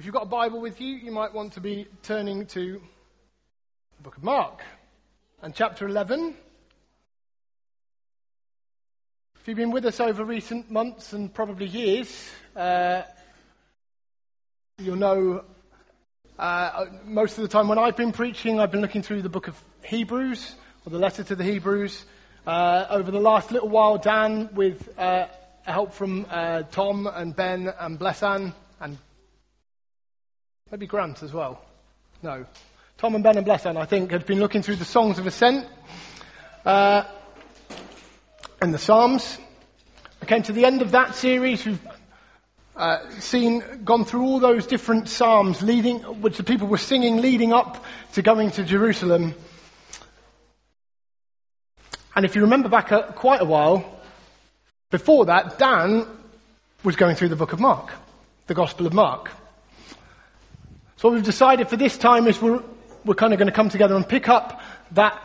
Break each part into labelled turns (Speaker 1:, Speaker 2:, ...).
Speaker 1: If you've got a Bible with you, you might want to be turning to the book of Mark and chapter 11. If you've been with us over recent months and probably years, uh, you'll know uh, most of the time when I've been preaching, I've been looking through the book of Hebrews, or the letter to the Hebrews. Uh, over the last little while, Dan, with uh, help from uh, Tom and Ben and Blessan, and maybe Grant as well. No. Tom and Ben and Blessan, I think, had been looking through the songs of ascent uh, and the Psalms. We came to the end of that series. We've uh, seen, gone through all those different psalms leading, which the people were singing leading up to going to Jerusalem. And if you remember back a, quite a while, before that, Dan was going through the book of Mark, the Gospel of Mark. So what we've decided for this time is we're, we're kind of going to come together and pick up that,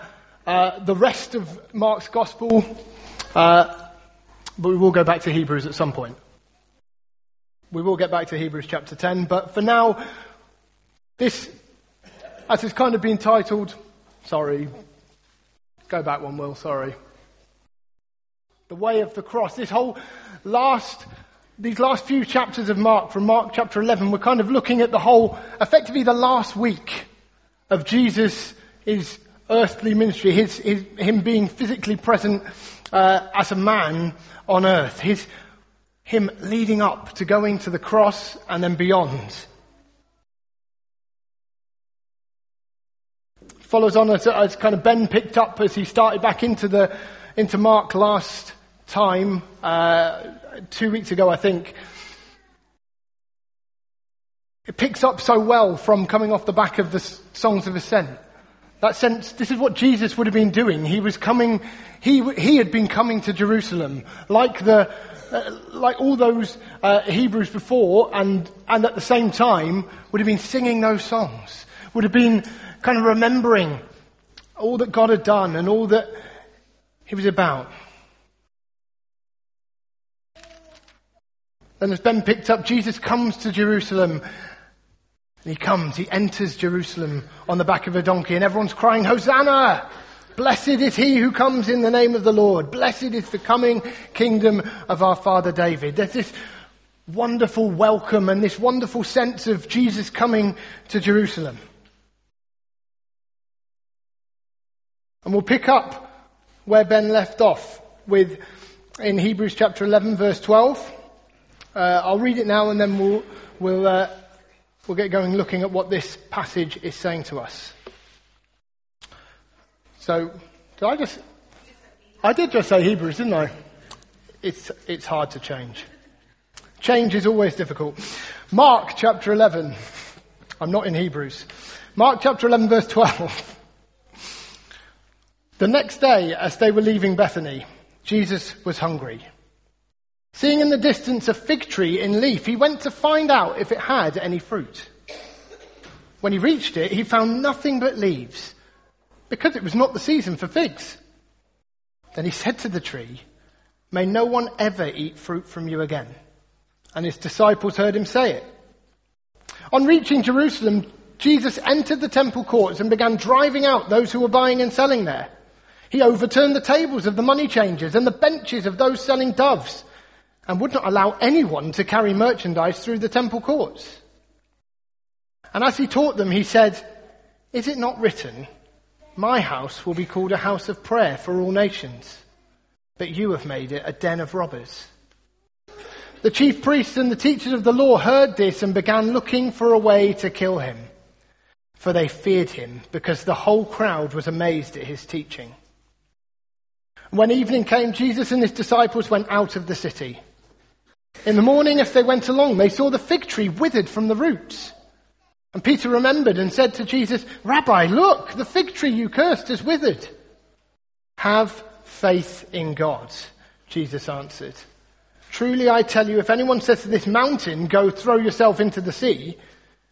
Speaker 1: uh, the rest of Mark's Gospel, uh, but we will go back to Hebrews at some point. We will get back to Hebrews chapter 10, but for now, this, as it's kind of been titled, sorry, Go back one, Will, sorry. The way of the cross. This whole last, these last few chapters of Mark, from Mark chapter 11, we're kind of looking at the whole, effectively the last week of Jesus' his earthly ministry, his, his, him being physically present uh, as a man on earth, his, him leading up to going to the cross and then beyond. follows on as, as kind of Ben picked up as he started back into the into Mark last time, uh, two weeks ago, I think. It picks up so well from coming off the back of the songs of ascent. That sense, this is what Jesus would have been doing. He was coming, he, he had been coming to Jerusalem, like the, uh, like all those uh, Hebrews before, and, and at the same time would have been singing those songs, would have been kind of remembering all that God had done and all that he was about. Then as Ben picked up, Jesus comes to Jerusalem. And he comes, he enters Jerusalem on the back of a donkey and everyone's crying, Hosanna! Blessed is he who comes in the name of the Lord. Blessed is the coming kingdom of our father David. There's this wonderful welcome and this wonderful sense of Jesus coming to Jerusalem. And we'll pick up where Ben left off with in Hebrews chapter 11 verse 12. Uh, I'll read it now and then we'll, we'll, uh, we'll get going looking at what this passage is saying to us. So, did I just, I did just say Hebrews, didn't I? It's, it's hard to change. Change is always difficult. Mark chapter 11. I'm not in Hebrews. Mark chapter 11 verse 12. The next day, as they were leaving Bethany, Jesus was hungry. Seeing in the distance a fig tree in leaf, he went to find out if it had any fruit. When he reached it, he found nothing but leaves, because it was not the season for figs. Then he said to the tree, May no one ever eat fruit from you again. And his disciples heard him say it. On reaching Jerusalem, Jesus entered the temple courts and began driving out those who were buying and selling there. He overturned the tables of the money changers and the benches of those selling doves and would not allow anyone to carry merchandise through the temple courts. And as he taught them, he said, Is it not written, My house will be called a house of prayer for all nations, but you have made it a den of robbers? The chief priests and the teachers of the law heard this and began looking for a way to kill him, for they feared him because the whole crowd was amazed at his teaching. When evening came, Jesus and his disciples went out of the city. In the morning, as they went along, they saw the fig tree withered from the roots. And Peter remembered and said to Jesus, Rabbi, look, the fig tree you cursed is withered. Have faith in God, Jesus answered. Truly I tell you, if anyone says to this mountain, go throw yourself into the sea,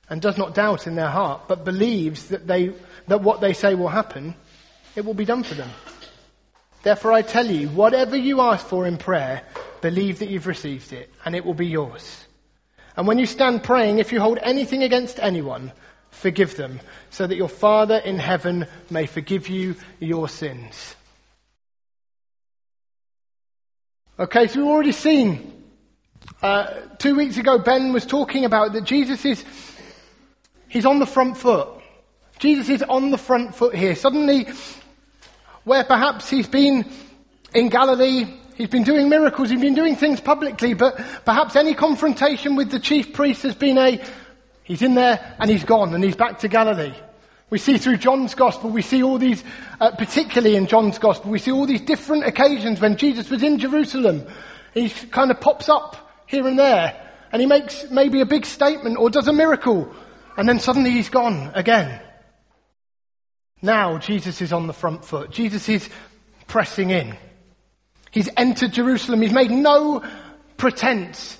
Speaker 1: and does not doubt in their heart, but believes that they, that what they say will happen, it will be done for them. Therefore I tell you, whatever you ask for in prayer, believe that you've received it, and it will be yours. And when you stand praying, if you hold anything against anyone, forgive them, so that your Father in heaven may forgive you your sins. Okay, so we've already seen, uh, two weeks ago Ben was talking about that Jesus is, he's on the front foot. Jesus is on the front foot here. Suddenly, where perhaps he's been in Galilee, he's been doing miracles, he's been doing things publicly, but perhaps any confrontation with the chief priest has been a, he's in there and he's gone and he's back to Galilee. We see through John's gospel, we see all these, uh, particularly in John's gospel, we see all these different occasions when Jesus was in Jerusalem. He kind of pops up here and there and he makes maybe a big statement or does a miracle and then suddenly he's gone again. Now Jesus is on the front foot. Jesus is pressing in. He's entered Jerusalem. He's made no pretense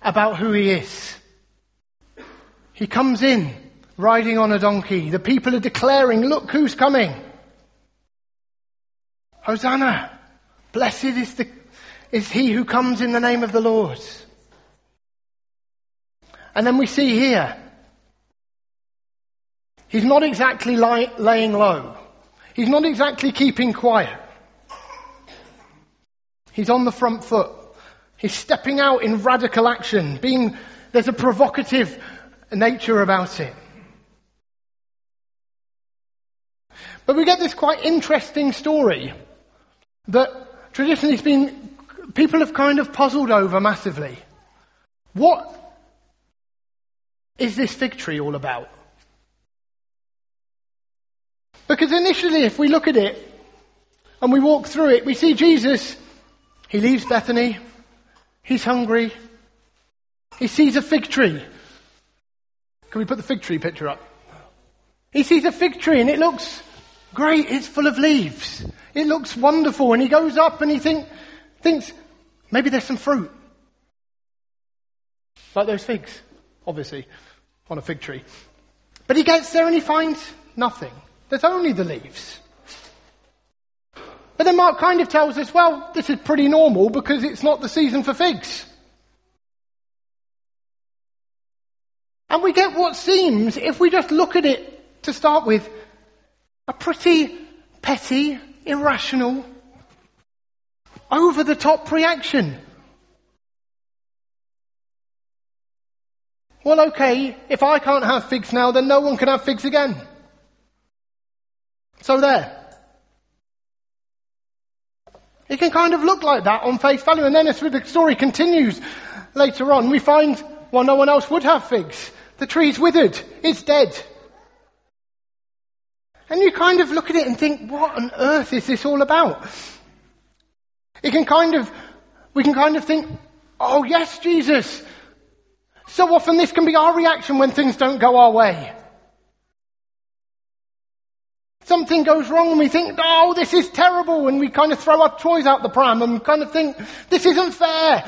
Speaker 1: about who he is. He comes in riding on a donkey. The people are declaring, look who's coming. Hosanna. Blessed is the, is he who comes in the name of the Lord. And then we see here, He's not exactly laying low. He's not exactly keeping quiet. He's on the front foot. He's stepping out in radical action, being, there's a provocative nature about it. But we get this quite interesting story that traditionally has been, people have kind of puzzled over massively. What is this fig tree all about? Because initially, if we look at it and we walk through it, we see Jesus, he leaves Bethany, he's hungry, he sees a fig tree. Can we put the fig tree picture up? He sees a fig tree and it looks great, it's full of leaves. It looks wonderful and he goes up and he think, thinks, maybe there's some fruit. Like those figs, obviously, on a fig tree. But he gets there and he finds nothing. There's only the leaves. But then Mark kind of tells us, well, this is pretty normal because it's not the season for figs. And we get what seems, if we just look at it to start with, a pretty petty, irrational, over the top reaction. Well, okay, if I can't have figs now, then no one can have figs again. So there. It can kind of look like that on face value. And then as the story continues later on, we find, well, no one else would have figs. The tree's withered. It's dead. And you kind of look at it and think, what on earth is this all about? It can kind of, we can kind of think, oh yes, Jesus. So often this can be our reaction when things don't go our way. Something goes wrong and we think, oh, this is terrible, and we kind of throw our toys out the pram and kind of think, this isn't fair,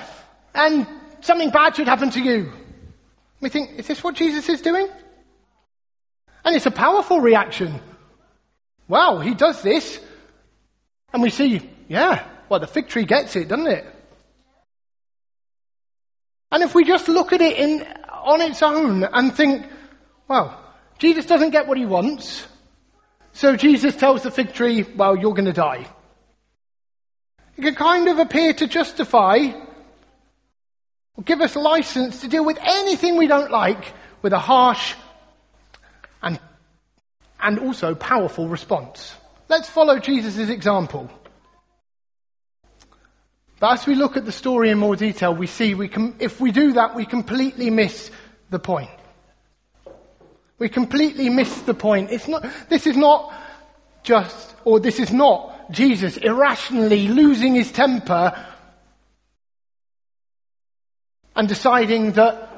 Speaker 1: and something bad should happen to you. We think, is this what Jesus is doing? And it's a powerful reaction. Wow, he does this. And we see, yeah, well, the fig tree gets it, doesn't it? And if we just look at it in, on its own and think, well, Jesus doesn't get what he wants, so Jesus tells the fig tree, well, you're going to die. It can kind of appear to justify or give us license to deal with anything we don't like with a harsh and, and also powerful response. Let's follow Jesus' example. But as we look at the story in more detail, we see we can, if we do that, we completely miss the point. We completely miss the point. It's not, this is not just, or this is not Jesus irrationally losing his temper and deciding that,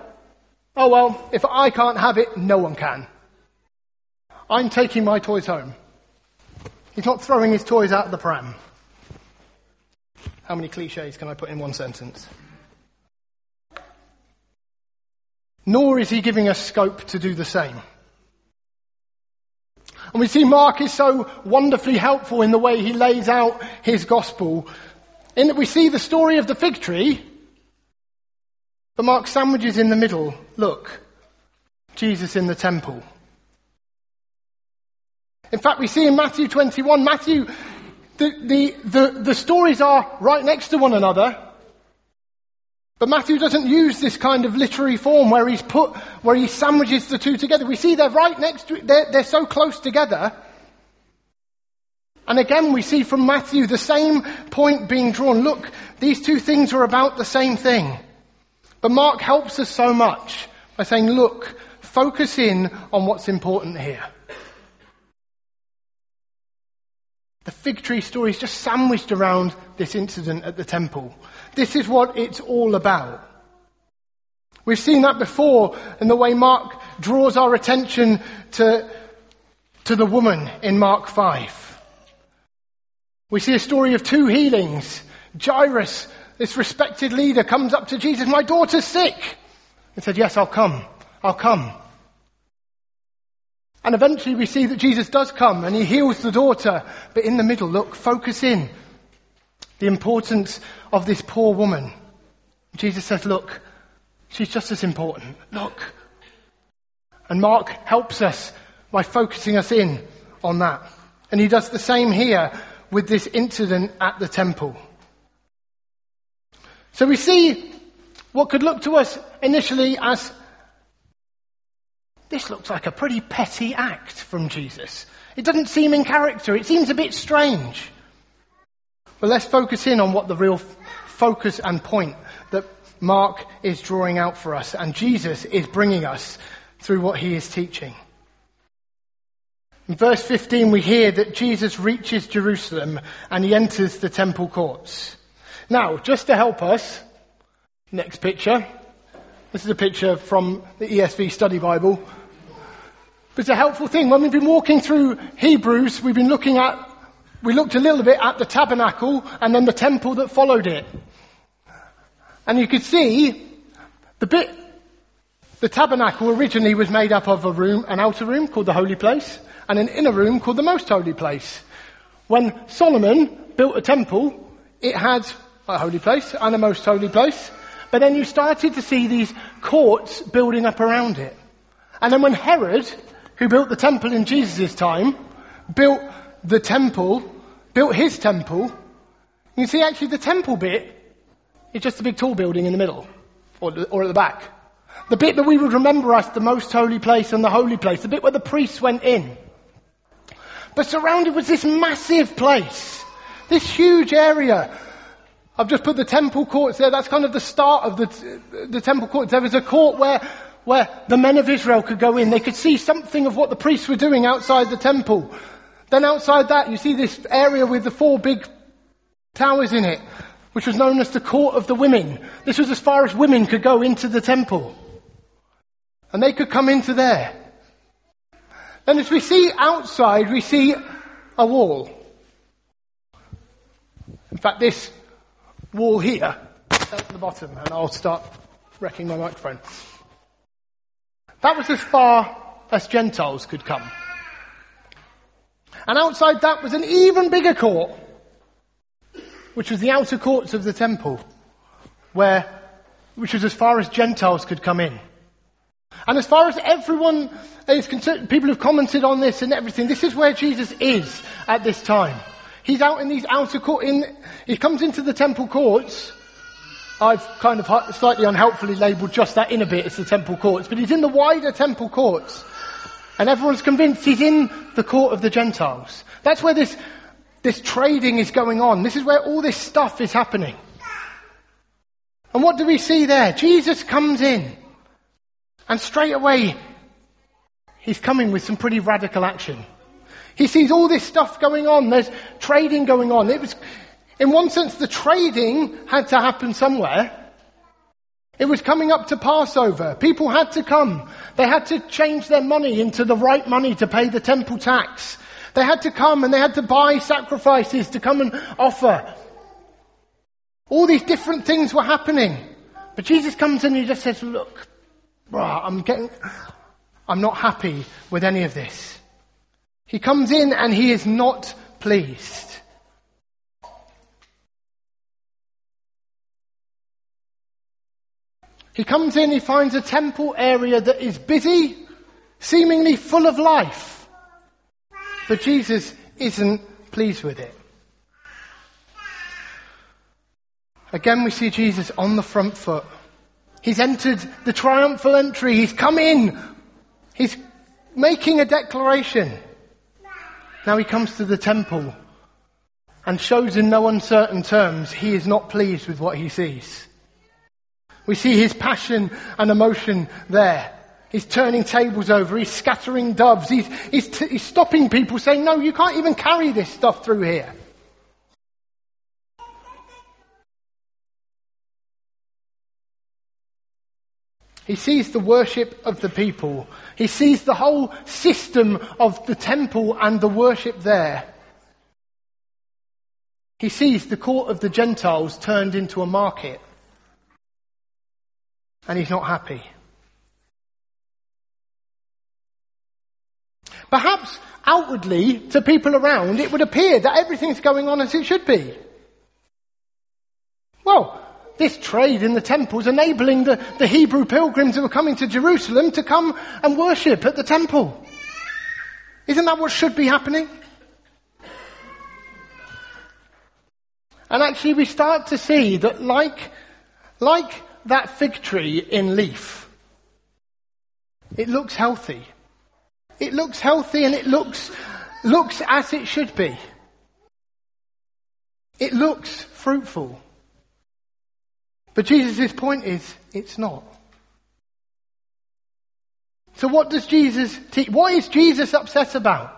Speaker 1: oh well, if I can't have it, no one can. I'm taking my toys home. He's not throwing his toys out of the pram. How many cliches can I put in one sentence? nor is he giving us scope to do the same. And we see Mark is so wonderfully helpful in the way he lays out his gospel, in that we see the story of the fig tree, But Mark sandwiches in the middle. Look, Jesus in the temple. In fact, we see in Matthew 21, Matthew, the, the, the, the stories are right next to one another. But Matthew doesn't use this kind of literary form where he's put, where he sandwiches the two together. We see they're right next to, they're, they're so close together. And again, we see from Matthew the same point being drawn. Look, these two things are about the same thing. But Mark helps us so much by saying, look, focus in on what's important here. The fig tree story is just sandwiched around this incident at the temple. This is what it's all about. We've seen that before in the way Mark draws our attention to, to the woman in Mark 5. We see a story of two healings. Jairus, this respected leader, comes up to Jesus, my daughter's sick. And said, yes, I'll come. I'll come. And eventually we see that Jesus does come and he heals the daughter. But in the middle, look, focus in the importance of this poor woman. Jesus says, look, she's just as important. Look. And Mark helps us by focusing us in on that. And he does the same here with this incident at the temple. So we see what could look to us initially as this looks like a pretty petty act from Jesus. It doesn't seem in character. It seems a bit strange. But let's focus in on what the real f- focus and point that Mark is drawing out for us and Jesus is bringing us through what he is teaching. In verse 15 we hear that Jesus reaches Jerusalem and he enters the temple courts. Now, just to help us, next picture. This is a picture from the ESV study Bible. But it's a helpful thing. When we've been walking through Hebrews, we've been looking at, we looked a little bit at the tabernacle and then the temple that followed it. And you could see the bit, the tabernacle originally was made up of a room, an outer room called the holy place and an inner room called the most holy place. When Solomon built a temple, it had a holy place and a most holy place. But then you started to see these courts building up around it. And then when Herod who built the temple in Jesus' time, built the temple, built his temple. You see, actually, the temple bit is just a big tall building in the middle, or, or at the back. The bit that we would remember as the most holy place and the holy place, the bit where the priests went in. But surrounded was this massive place, this huge area. I've just put the temple courts there. That's kind of the start of the, the temple courts. There was a court where where the men of Israel could go in. They could see something of what the priests were doing outside the temple. Then outside that, you see this area with the four big towers in it, which was known as the court of the women. This was as far as women could go into the temple. And they could come into there. Then as we see outside, we see a wall. In fact, this wall here, at the bottom, and I'll start wrecking my microphone. That was as far as Gentiles could come. And outside that was an even bigger court, which was the outer courts of the temple, where, which was as far as Gentiles could come in. And as far as everyone is concerned, people have commented on this and everything, this is where Jesus is at this time. He's out in these outer court, in, he comes into the temple courts, I've kind of slightly unhelpfully labelled just that inner bit as the temple courts, but he's in the wider temple courts. And everyone's convinced he's in the court of the Gentiles. That's where this, this trading is going on. This is where all this stuff is happening. And what do we see there? Jesus comes in. And straight away, he's coming with some pretty radical action. He sees all this stuff going on. There's trading going on. It was, in one sense, the trading had to happen somewhere. It was coming up to Passover. People had to come. They had to change their money into the right money to pay the temple tax. They had to come and they had to buy sacrifices to come and offer. All these different things were happening. But Jesus comes in and he just says, look, I'm getting, I'm not happy with any of this. He comes in and he is not pleased. He comes in, he finds a temple area that is busy, seemingly full of life. But Jesus isn't pleased with it. Again, we see Jesus on the front foot. He's entered the triumphal entry. He's come in. He's making a declaration. Now he comes to the temple and shows in no uncertain terms he is not pleased with what he sees. We see his passion and emotion there. He's turning tables over. He's scattering doves. He's, he's, t- he's stopping people saying, no, you can't even carry this stuff through here. He sees the worship of the people. He sees the whole system of the temple and the worship there. He sees the court of the Gentiles turned into a market. And he's not happy. Perhaps outwardly to people around it would appear that everything's going on as it should be. Well, this trade in the temples enabling the, the Hebrew pilgrims who were coming to Jerusalem to come and worship at the temple. Isn't that what should be happening? And actually we start to see that like, like that fig tree in leaf, it looks healthy. It looks healthy and it looks, looks as it should be. It looks fruitful. But Jesus' point is, it's not. So what does Jesus teach? What is Jesus upset about?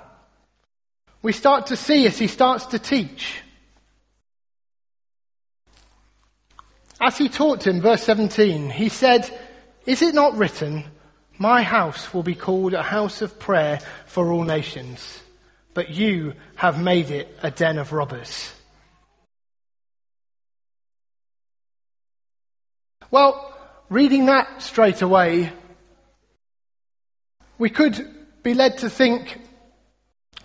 Speaker 1: We start to see as he starts to teach. As he taught him, verse 17, he said, Is it not written, My house will be called a house of prayer for all nations, but you have made it a den of robbers? Well, reading that straight away, we could be led to think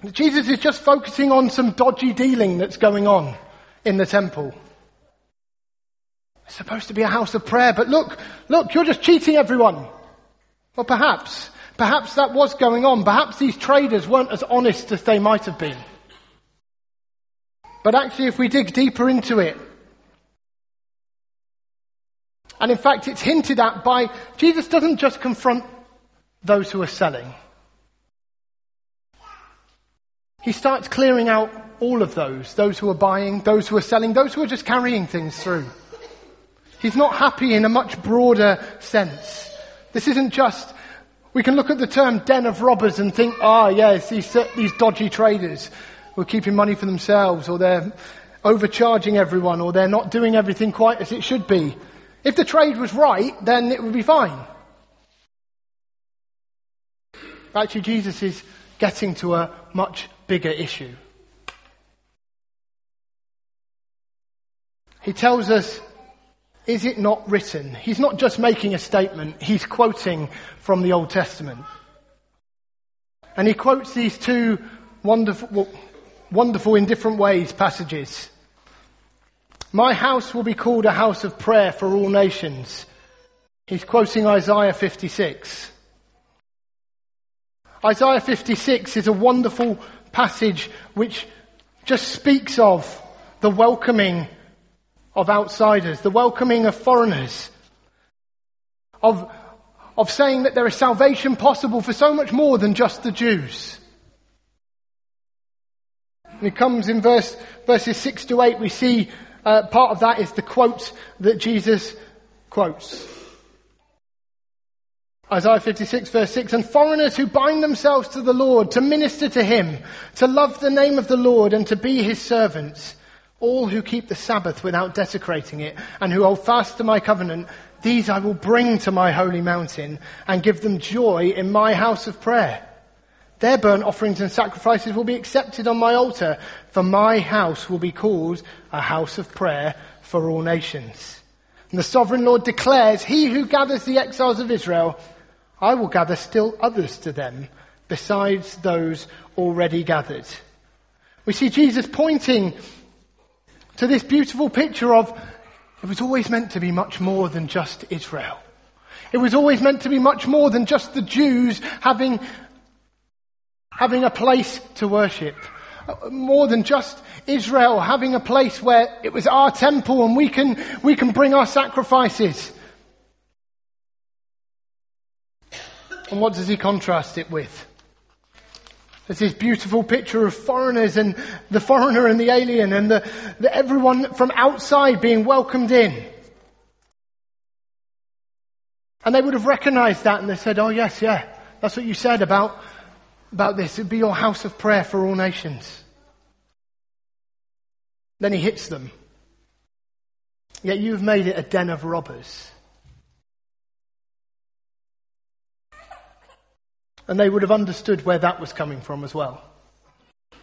Speaker 1: that Jesus is just focusing on some dodgy dealing that's going on in the temple. It's supposed to be a house of prayer, but look, look, you're just cheating everyone. Well, perhaps, perhaps that was going on. Perhaps these traders weren't as honest as they might have been. But actually, if we dig deeper into it, and in fact, it's hinted at by Jesus doesn't just confront those who are selling. He starts clearing out all of those, those who are buying, those who are selling, those who are just carrying things through. He's not happy in a much broader sense. This isn't just, we can look at the term den of robbers and think, ah, yes, these, these dodgy traders who are keeping money for themselves, or they're overcharging everyone, or they're not doing everything quite as it should be. If the trade was right, then it would be fine. Actually, Jesus is getting to a much bigger issue. He tells us, is it not written? He's not just making a statement, he's quoting from the Old Testament. And he quotes these two wonderful, wonderful in different ways passages. My house will be called a house of prayer for all nations. He's quoting Isaiah 56. Isaiah 56 is a wonderful passage which just speaks of the welcoming of outsiders, the welcoming of foreigners, of, of saying that there is salvation possible for so much more than just the Jews. And it comes in verse, verses 6 to 8, we see uh, part of that is the quote that Jesus quotes. Isaiah 56 verse 6, and foreigners who bind themselves to the Lord, to minister to Him, to love the name of the Lord and to be His servants, all who keep the Sabbath without desecrating it and who hold fast to my covenant, these I will bring to my holy mountain and give them joy in my house of prayer. Their burnt offerings and sacrifices will be accepted on my altar, for my house will be called a house of prayer for all nations. And the sovereign Lord declares, He who gathers the exiles of Israel, I will gather still others to them, besides those already gathered. We see Jesus pointing to this beautiful picture of it was always meant to be much more than just Israel. It was always meant to be much more than just the Jews having, having a place to worship. More than just Israel having a place where it was our temple and we can, we can bring our sacrifices. And what does he contrast it with? There's this beautiful picture of foreigners and the foreigner and the alien and the, the everyone from outside being welcomed in. And they would have recognized that and they said, oh yes, yeah, that's what you said about, about this. It'd be your house of prayer for all nations. Then he hits them. Yet you've made it a den of robbers. And they would have understood where that was coming from as well.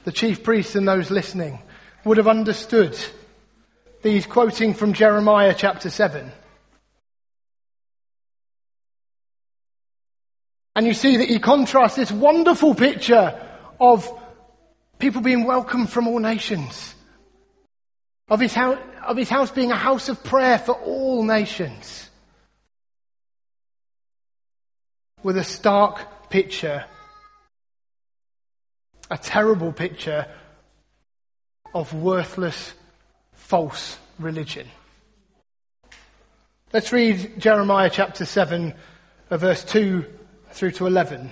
Speaker 1: The chief priests and those listening would have understood these quoting from Jeremiah chapter 7. And you see that he contrasts this wonderful picture of people being welcomed from all nations. Of his, house, of his house being a house of prayer for all nations. With a stark picture, a terrible picture of worthless, false religion. Let's read Jeremiah chapter 7, uh, verse 2 through to 11.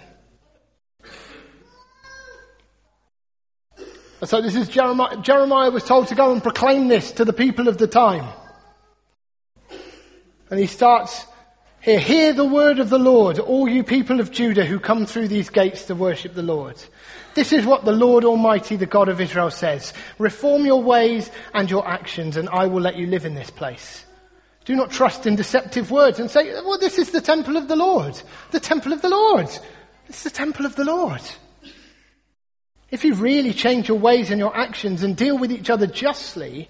Speaker 1: So this is Jeremiah. Jeremiah was told to go and proclaim this to the people of the time. And he starts here, hear the word of the Lord, all you people of Judah who come through these gates to worship the Lord. This is what the Lord Almighty, the God of Israel says. Reform your ways and your actions and I will let you live in this place. Do not trust in deceptive words and say, well, this is the temple of the Lord. The temple of the Lord. It's the temple of the Lord. If you really change your ways and your actions and deal with each other justly,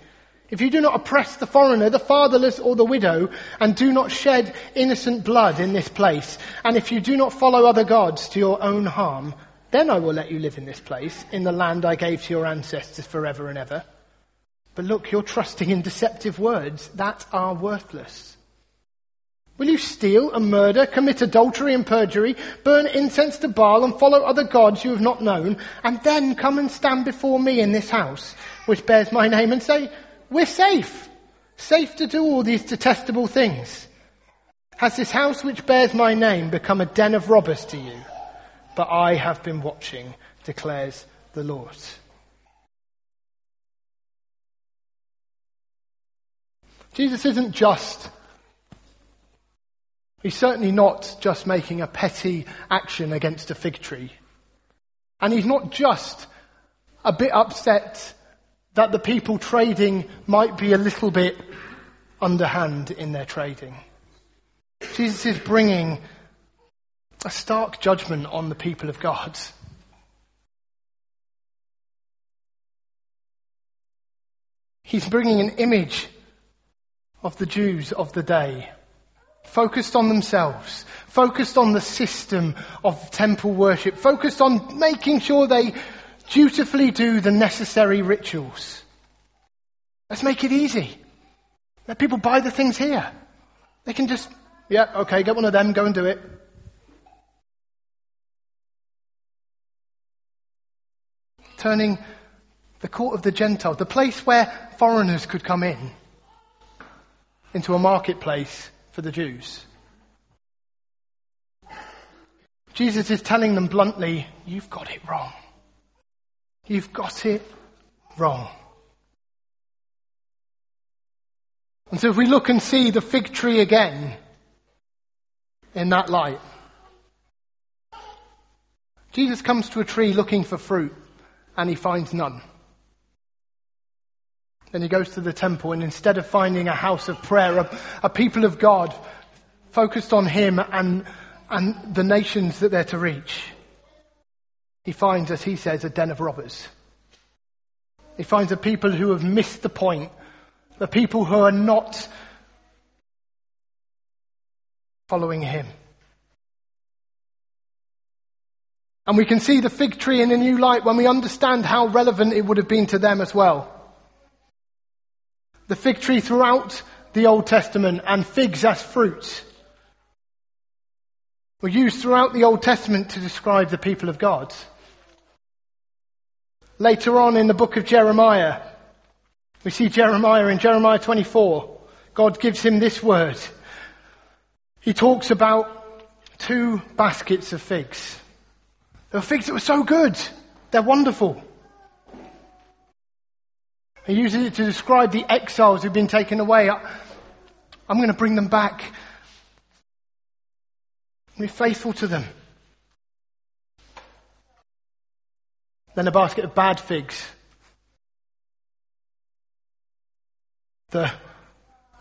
Speaker 1: if you do not oppress the foreigner, the fatherless, or the widow, and do not shed innocent blood in this place, and if you do not follow other gods to your own harm, then I will let you live in this place, in the land I gave to your ancestors forever and ever. But look, you're trusting in deceptive words that are worthless. Will you steal and murder, commit adultery and perjury, burn incense to Baal and follow other gods you have not known, and then come and stand before me in this house, which bears my name, and say, we're safe, safe to do all these detestable things? Has this house which bears my name become a den of robbers to you? But I have been watching, declares the Lord. Jesus isn't just, he's certainly not just making a petty action against a fig tree. And he's not just a bit upset that the people trading might be a little bit underhand in their trading. Jesus is bringing a stark judgment on the people of God. He's bringing an image of the Jews of the day. Focused on themselves, focused on the system of temple worship, focused on making sure they dutifully do the necessary rituals. Let's make it easy. Let people buy the things here. They can just, yeah, okay, get one of them, go and do it. Turning the court of the Gentiles, the place where foreigners could come in, into a marketplace for the Jews. Jesus is telling them bluntly, you've got it wrong. You've got it wrong. And so if we look and see the fig tree again in that light, Jesus comes to a tree looking for fruit and he finds none. Then he goes to the temple and instead of finding a house of prayer, a, a people of God focused on him and, and the nations that they're to reach, he finds, as he says, a den of robbers. He finds a people who have missed the point, the people who are not following him. And we can see the fig tree in a new light when we understand how relevant it would have been to them as well the fig tree throughout the Old Testament and figs as fruit were used throughout the Old Testament to describe the people of God. Later on in the book of Jeremiah, we see Jeremiah in Jeremiah 24. God gives him this word. He talks about two baskets of figs. There were figs that were so good. They're wonderful. He uses it to describe the exiles who've been taken away. I'm going to bring them back. Be faithful to them. Then a basket of bad figs. The,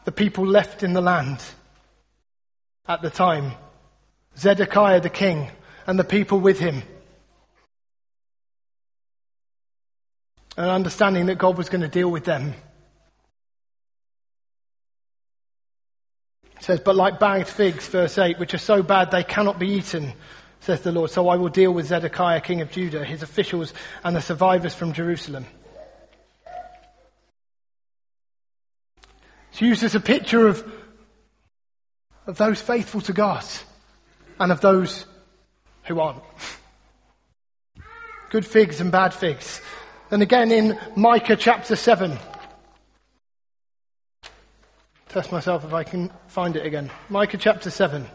Speaker 1: the people left in the land at the time. Zedekiah the king and the people with him. And understanding that God was going to deal with them. It says, but like bagged figs, verse 8, which are so bad they cannot be eaten, says the Lord. So I will deal with Zedekiah, king of Judah, his officials, and the survivors from Jerusalem. It's used as a picture of, of those faithful to God and of those who aren't. Good figs and bad figs. And again in Micah chapter 7. Test myself if I can find it again. Micah chapter 7.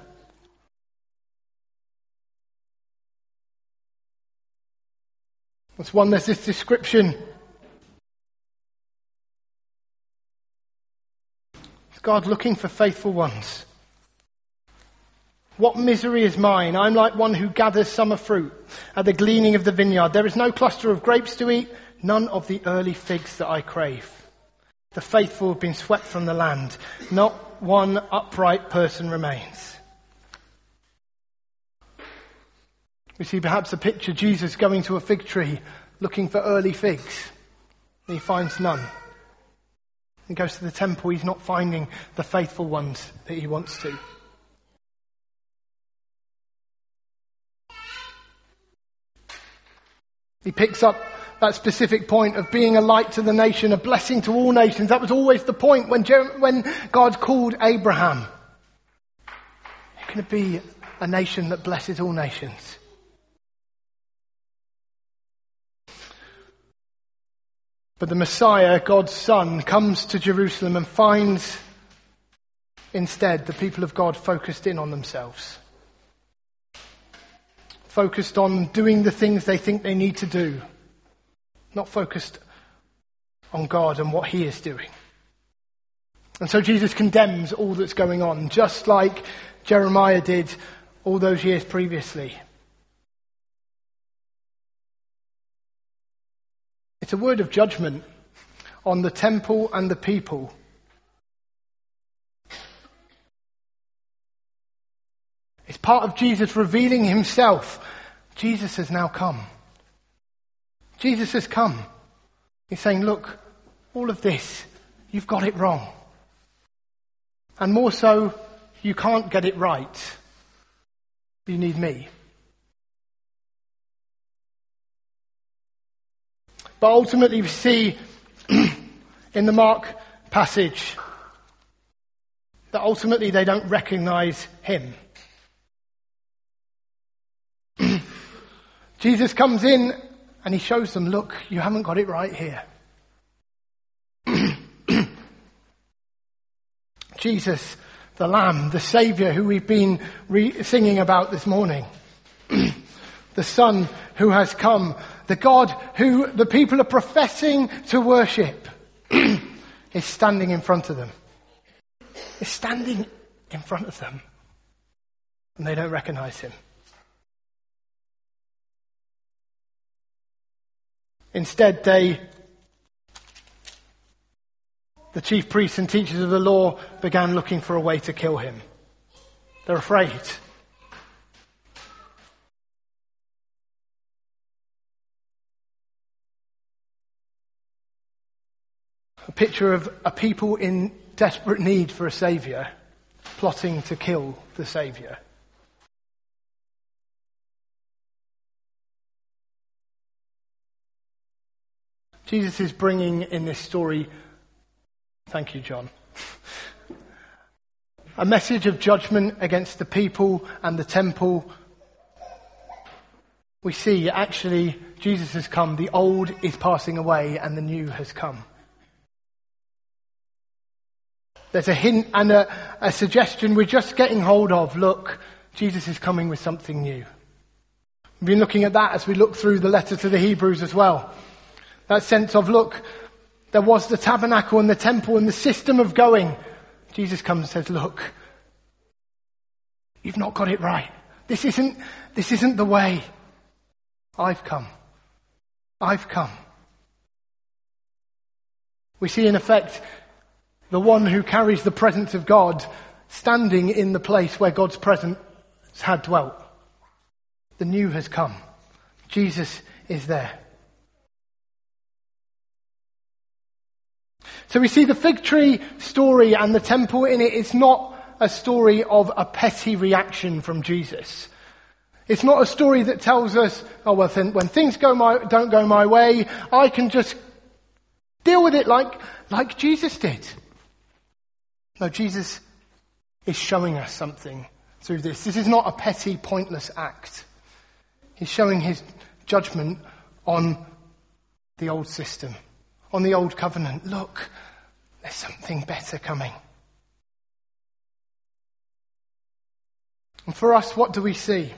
Speaker 1: That's one, there's this description. It's God looking for faithful ones. What misery is mine? I'm like one who gathers summer fruit at the gleaning of the vineyard. There is no cluster of grapes to eat, none of the early figs that I crave. The faithful have been swept from the land. Not one upright person remains. We see perhaps a picture Jesus going to a fig tree looking for early figs. He finds none. He goes to the temple, he's not finding the faithful ones that he wants to. He picks up that specific point of being a light to the nation, a blessing to all nations. That was always the point when, Jer- when God called Abraham. You're going to be a nation that blesses all nations. But the Messiah, God's Son, comes to Jerusalem and finds instead the people of God focused in on themselves. Focused on doing the things they think they need to do not focused on God and what He is doing. And so Jesus condemns all that's going on, just like Jeremiah did all those years previously. It's a word of judgment on the temple and the people. It's part of Jesus revealing himself. Jesus has now come. Jesus has come. He's saying, look, all of this, you've got it wrong. And more so, you can't get it right. You need me. But ultimately, we see in the Mark passage that ultimately they don't recognize him. Jesus comes in and he shows them, look, you haven't got it right here. Jesus, the Lamb, the Saviour who we've been re- singing about this morning. the Son who has come. The God who the people are professing to worship is standing in front of them. Is standing in front of them. And they don't recognize him. Instead, they, the chief priests and teachers of the law, began looking for a way to kill him. They're afraid. A picture of a people in desperate need for a saviour, plotting to kill the saviour. Jesus is bringing in this story, thank you, John, a message of judgment against the people and the temple, we see actually Jesus has come. The old is passing away and the new has come. There's a hint and a, a suggestion we're just getting hold of. Look, Jesus is coming with something new. We've been looking at that as we look through the letter to the Hebrews as well. That sense of, look, there was the tabernacle and the temple and the system of going. Jesus comes and says, look, you've not got it right. This isn't, this isn't the way. I've come. I've come. We see in effect the one who carries the presence of God standing in the place where God's presence had dwelt. The new has come. Jesus is there. So we see the fig tree story and the temple in it. It's not a story of a petty reaction from Jesus. It's not a story that tells us, oh well, when things go my, don't go my way, I can just deal with it like, like Jesus did. No, Jesus is showing us something through this. This is not a petty, pointless act. He's showing his judgment on the old system on the old covenant. Look, there's something better coming. And for us, what do we see?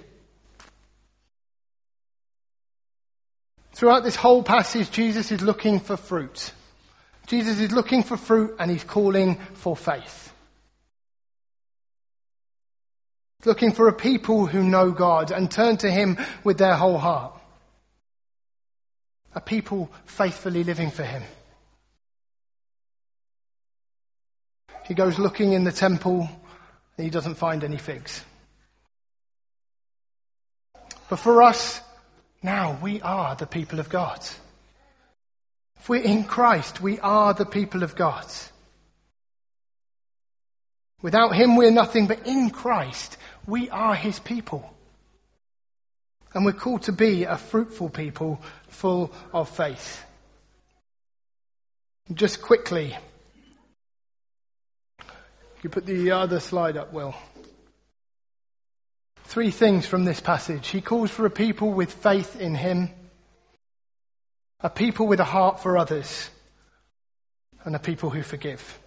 Speaker 1: Throughout this whole passage, Jesus is looking for fruit. Jesus is looking for fruit and he's calling for faith. Looking for a people who know God and turn to him with their whole heart a people faithfully living for him. He goes looking in the temple and he doesn't find any figs. But for us, now we are the people of God. If we're in Christ, we are the people of God. Without Him, we're nothing, but in Christ, we are His people. And we're called to be a fruitful people full of faith. Just quickly, you put the other slide up, Will. Three things from this passage. He calls for a people with faith in him, a people with a heart for others, and a people who forgive.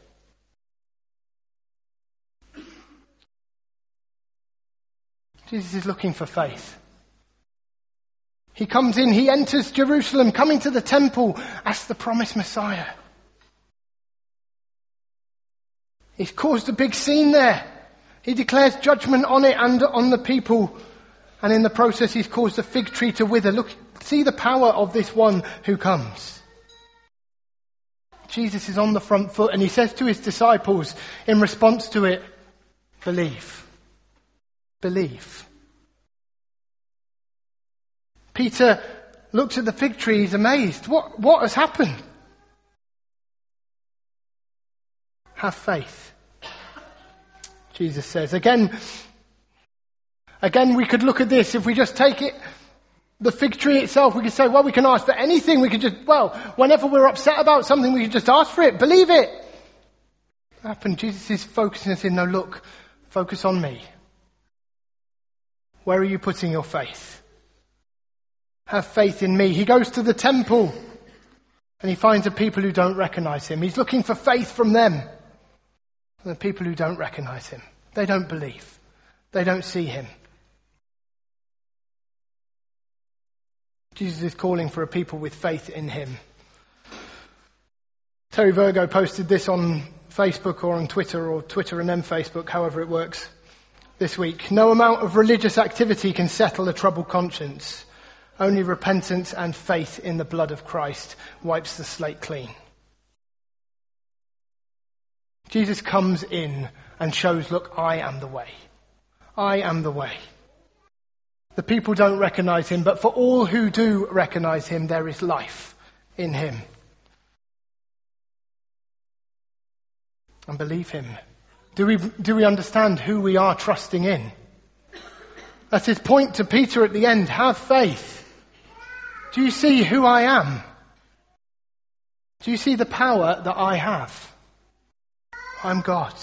Speaker 1: Jesus is looking for faith. He comes in, he enters Jerusalem, coming to the temple as the promised Messiah. He's caused a big scene there. He declares judgment on it and on the people. And in the process, he's caused the fig tree to wither. Look, see the power of this one who comes. Jesus is on the front foot and he says to his disciples in response to it, believe. Believe. Peter looks at the fig tree, he's amazed. What, what has happened? Have faith. Jesus says. Again, again, we could look at this if we just take it, the fig tree itself, we could say, well, we can ask for anything. We could just, well, whenever we're upset about something, we could just ask for it. Believe it. What happened? Jesus is focusing us in, no, look, focus on me. Where are you putting your faith? Have faith in me. He goes to the temple and he finds a people who don't recognize him. He's looking for faith from them. The people who don't recognize him. They don't believe. They don't see him. Jesus is calling for a people with faith in him. Terry Virgo posted this on Facebook or on Twitter or Twitter and then Facebook, however it works, this week. No amount of religious activity can settle a troubled conscience. Only repentance and faith in the blood of Christ wipes the slate clean. Jesus comes in and shows, look, I am the way. I am the way. The people don't recognize him, but for all who do recognize him, there is life in him. And believe him. Do we, do we understand who we are trusting in? That's his point to Peter at the end. Have faith. Do you see who I am? Do you see the power that I have? I'm God.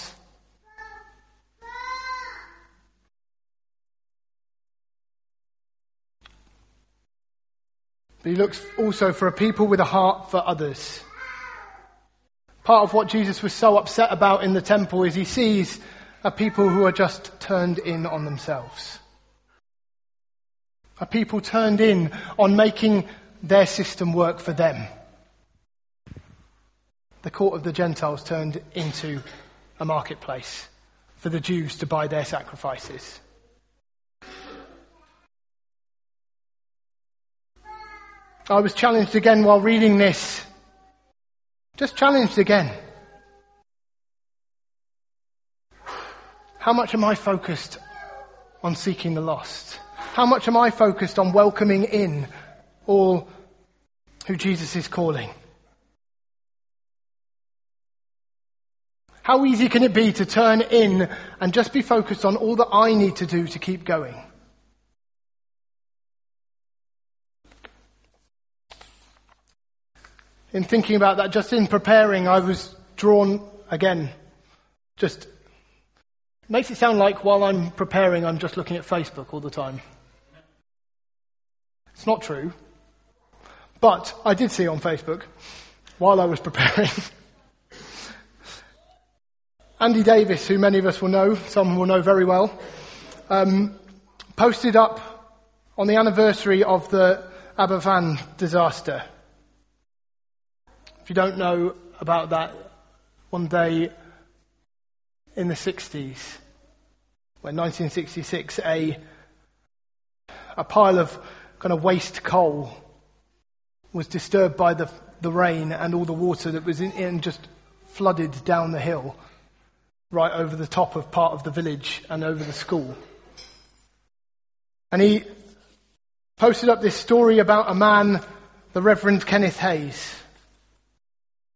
Speaker 1: But he looks also for a people with a heart for others. Part of what Jesus was so upset about in the temple is he sees a people who are just turned in on themselves. A people turned in on making their system work for them. The court of the Gentiles turned into a marketplace for the Jews to buy their sacrifices. I was challenged again while reading this. Just challenged again. How much am I focused on seeking the lost? How much am I focused on welcoming in all who Jesus is calling? How easy can it be to turn in and just be focused on all that I need to do to keep going? in thinking about that, just in preparing, I was drawn again. Just makes it sound like while I'm preparing, I'm just looking at Facebook all the time. It's not true. But I did see on Facebook while I was preparing. Andy Davis, who many of us will know, some will know very well, um, posted up on the anniversary of the Aberfan disaster if you don't know about that, one day in the 60s, when 1966, a, a pile of kind of waste coal was disturbed by the, the rain and all the water that was in, in just flooded down the hill right over the top of part of the village and over the school. And he posted up this story about a man, the Reverend Kenneth Hayes,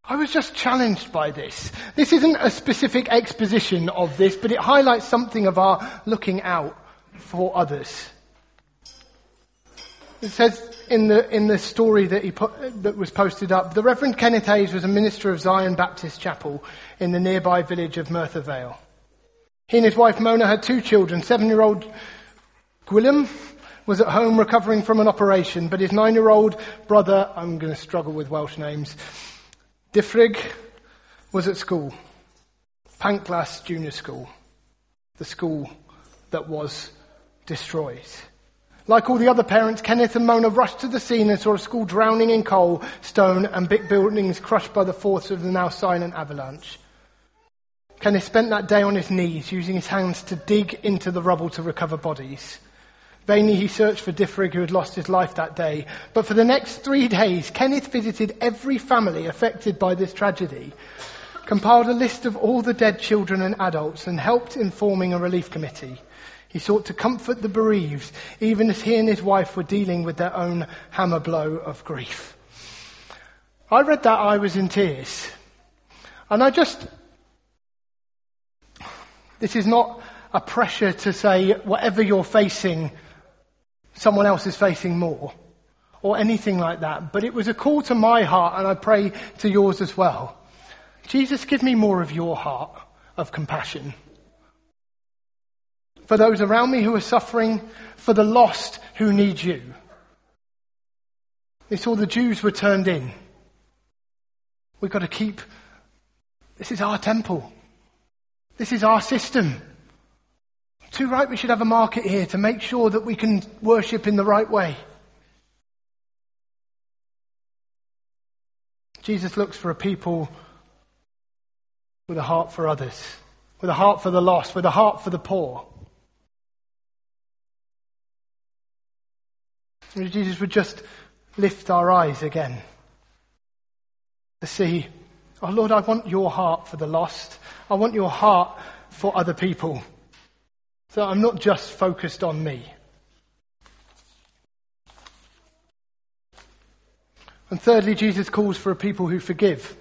Speaker 1: I was just challenged by this. This isn't a specific exposition of this, but it highlights something of our looking out for others. It says in the, in the story that, he put, that was posted up, the Reverend Kenneth Hayes was a minister of Zion Baptist Chapel in the nearby village of Merthyr Vale. He and his wife Mona had two children. Seven-year-old Gwilym was at home recovering from an operation, but his nine-year-old brother, I'm going to struggle with Welsh names, Dyfrig was at school, Pantglas Junior School, the school that was destroyed. Like all the other parents, Kenneth and Mona rushed to the scene and saw a school drowning in coal, stone, and big buildings crushed by the force of the now silent avalanche. Kenneth spent that day on his knees, using his hands to dig into the rubble to recover bodies. Vainly he searched for Dyfrig, who had lost his life that day. But for the next three days, Kenneth visited every family affected by this tragedy, compiled a list of all the dead children and adults, and helped in forming a relief committee. He sought to comfort the bereaved, even as he and his wife were dealing with their own hammer blow of grief. I read that, I was in tears. And I just, this is not a pressure to say, whatever you're facing, someone else is facing more or anything like that. But it was a call to my heart and I pray to yours as well. Jesus, give me more of your heart of compassion. For those around me who are suffering, for the lost who need you. They saw the Jews were turned in. We've got to keep, this is our temple. This is our system. Too right we should have a market here to make sure that we can worship in the right way. Jesus looks for a people with a heart for others, with a heart for the lost, with a heart for the poor. And Jesus would just lift our eyes again to see, oh Lord, I want your heart for the lost. I want your heart for other people. So I'm not just focused on me. And thirdly, Jesus calls for a people who forgive.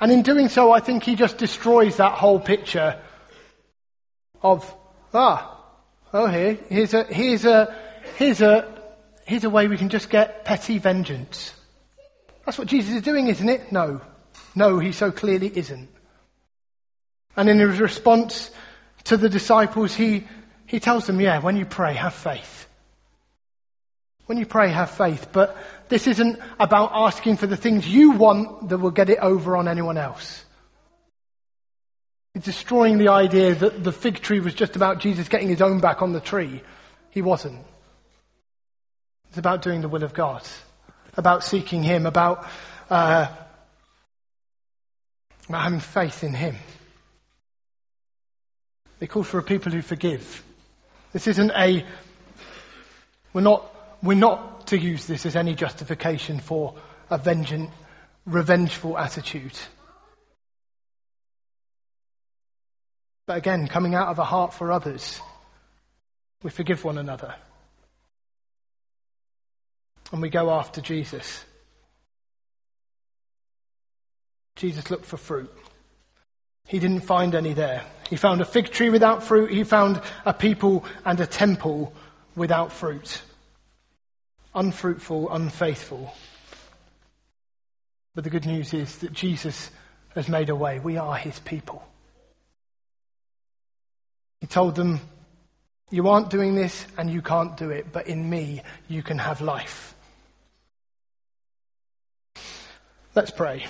Speaker 1: And in doing so, I think he just destroys that whole picture of, ah, oh here, here's a, here's a, here's a, here's a way we can just get petty vengeance. That's what Jesus is doing, isn't it? No. No, he so clearly isn't. And in his response to the disciples, he, he tells them, yeah, when you pray, have faith. When you pray, have faith, but this isn't about asking for the things you want that will get it over on anyone else. It's destroying the idea that the fig tree was just about Jesus getting his own back on the tree. He wasn't. It's about doing the will of God, about seeking Him, about, uh, about having faith in Him. They call for a people who forgive. This isn't a, we're not, we're not to use this as any justification for a vengeance, revengeful attitude. But again, coming out of a heart for others, we forgive one another. And we go after Jesus. Jesus looked for fruit. He didn't find any there. He found a fig tree without fruit. He found a people and a temple without fruit. Unfruitful, unfaithful. But the good news is that Jesus has made a way. We are his people. He told them, You aren't doing this and you can't do it, but in me you can have life. Let's pray.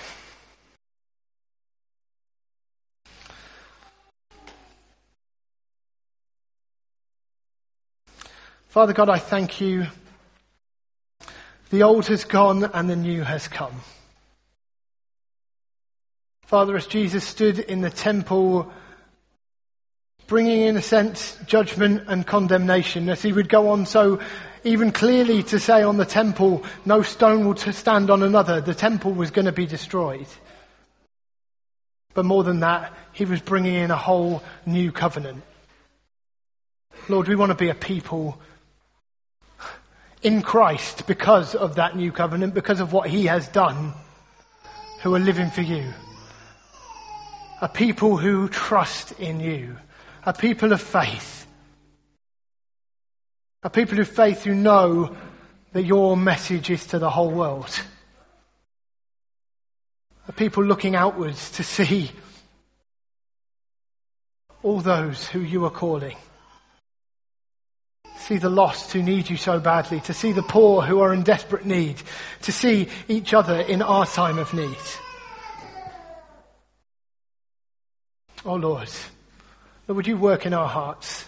Speaker 1: Father God, I thank you. The old has gone and the new has come. Father, as Jesus stood in the temple bringing in a sense judgment and condemnation as he would go on so even clearly to say on the temple, no stone will stand on another. The temple was going to be destroyed. But more than that, he was bringing in a whole new covenant. Lord, we want to be a people in Christ because of that new covenant, because of what he has done, who are living for you. A people who trust in you a people of faith. A people of faith who know that your message is to the whole world. A people looking outwards to see all those who you are calling. See the lost who need you so badly, to see the poor who are in desperate need, to see each other in our time of need. Oh Lord. Lord, would you work in our hearts?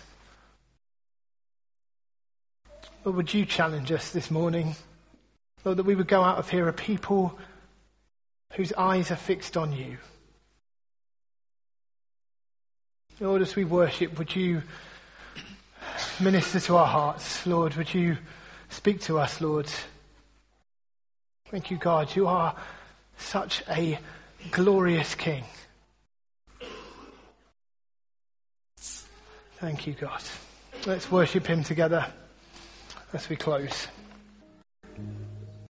Speaker 1: Lord, would you challenge us this morning? Lord, that we would go out of here a people whose eyes are fixed on you. Lord, as we worship, would you minister to our hearts? Lord, would you speak to us, Lord? Thank you, God. You are such a glorious King. Thank you, God. Let's worship Him together as we close.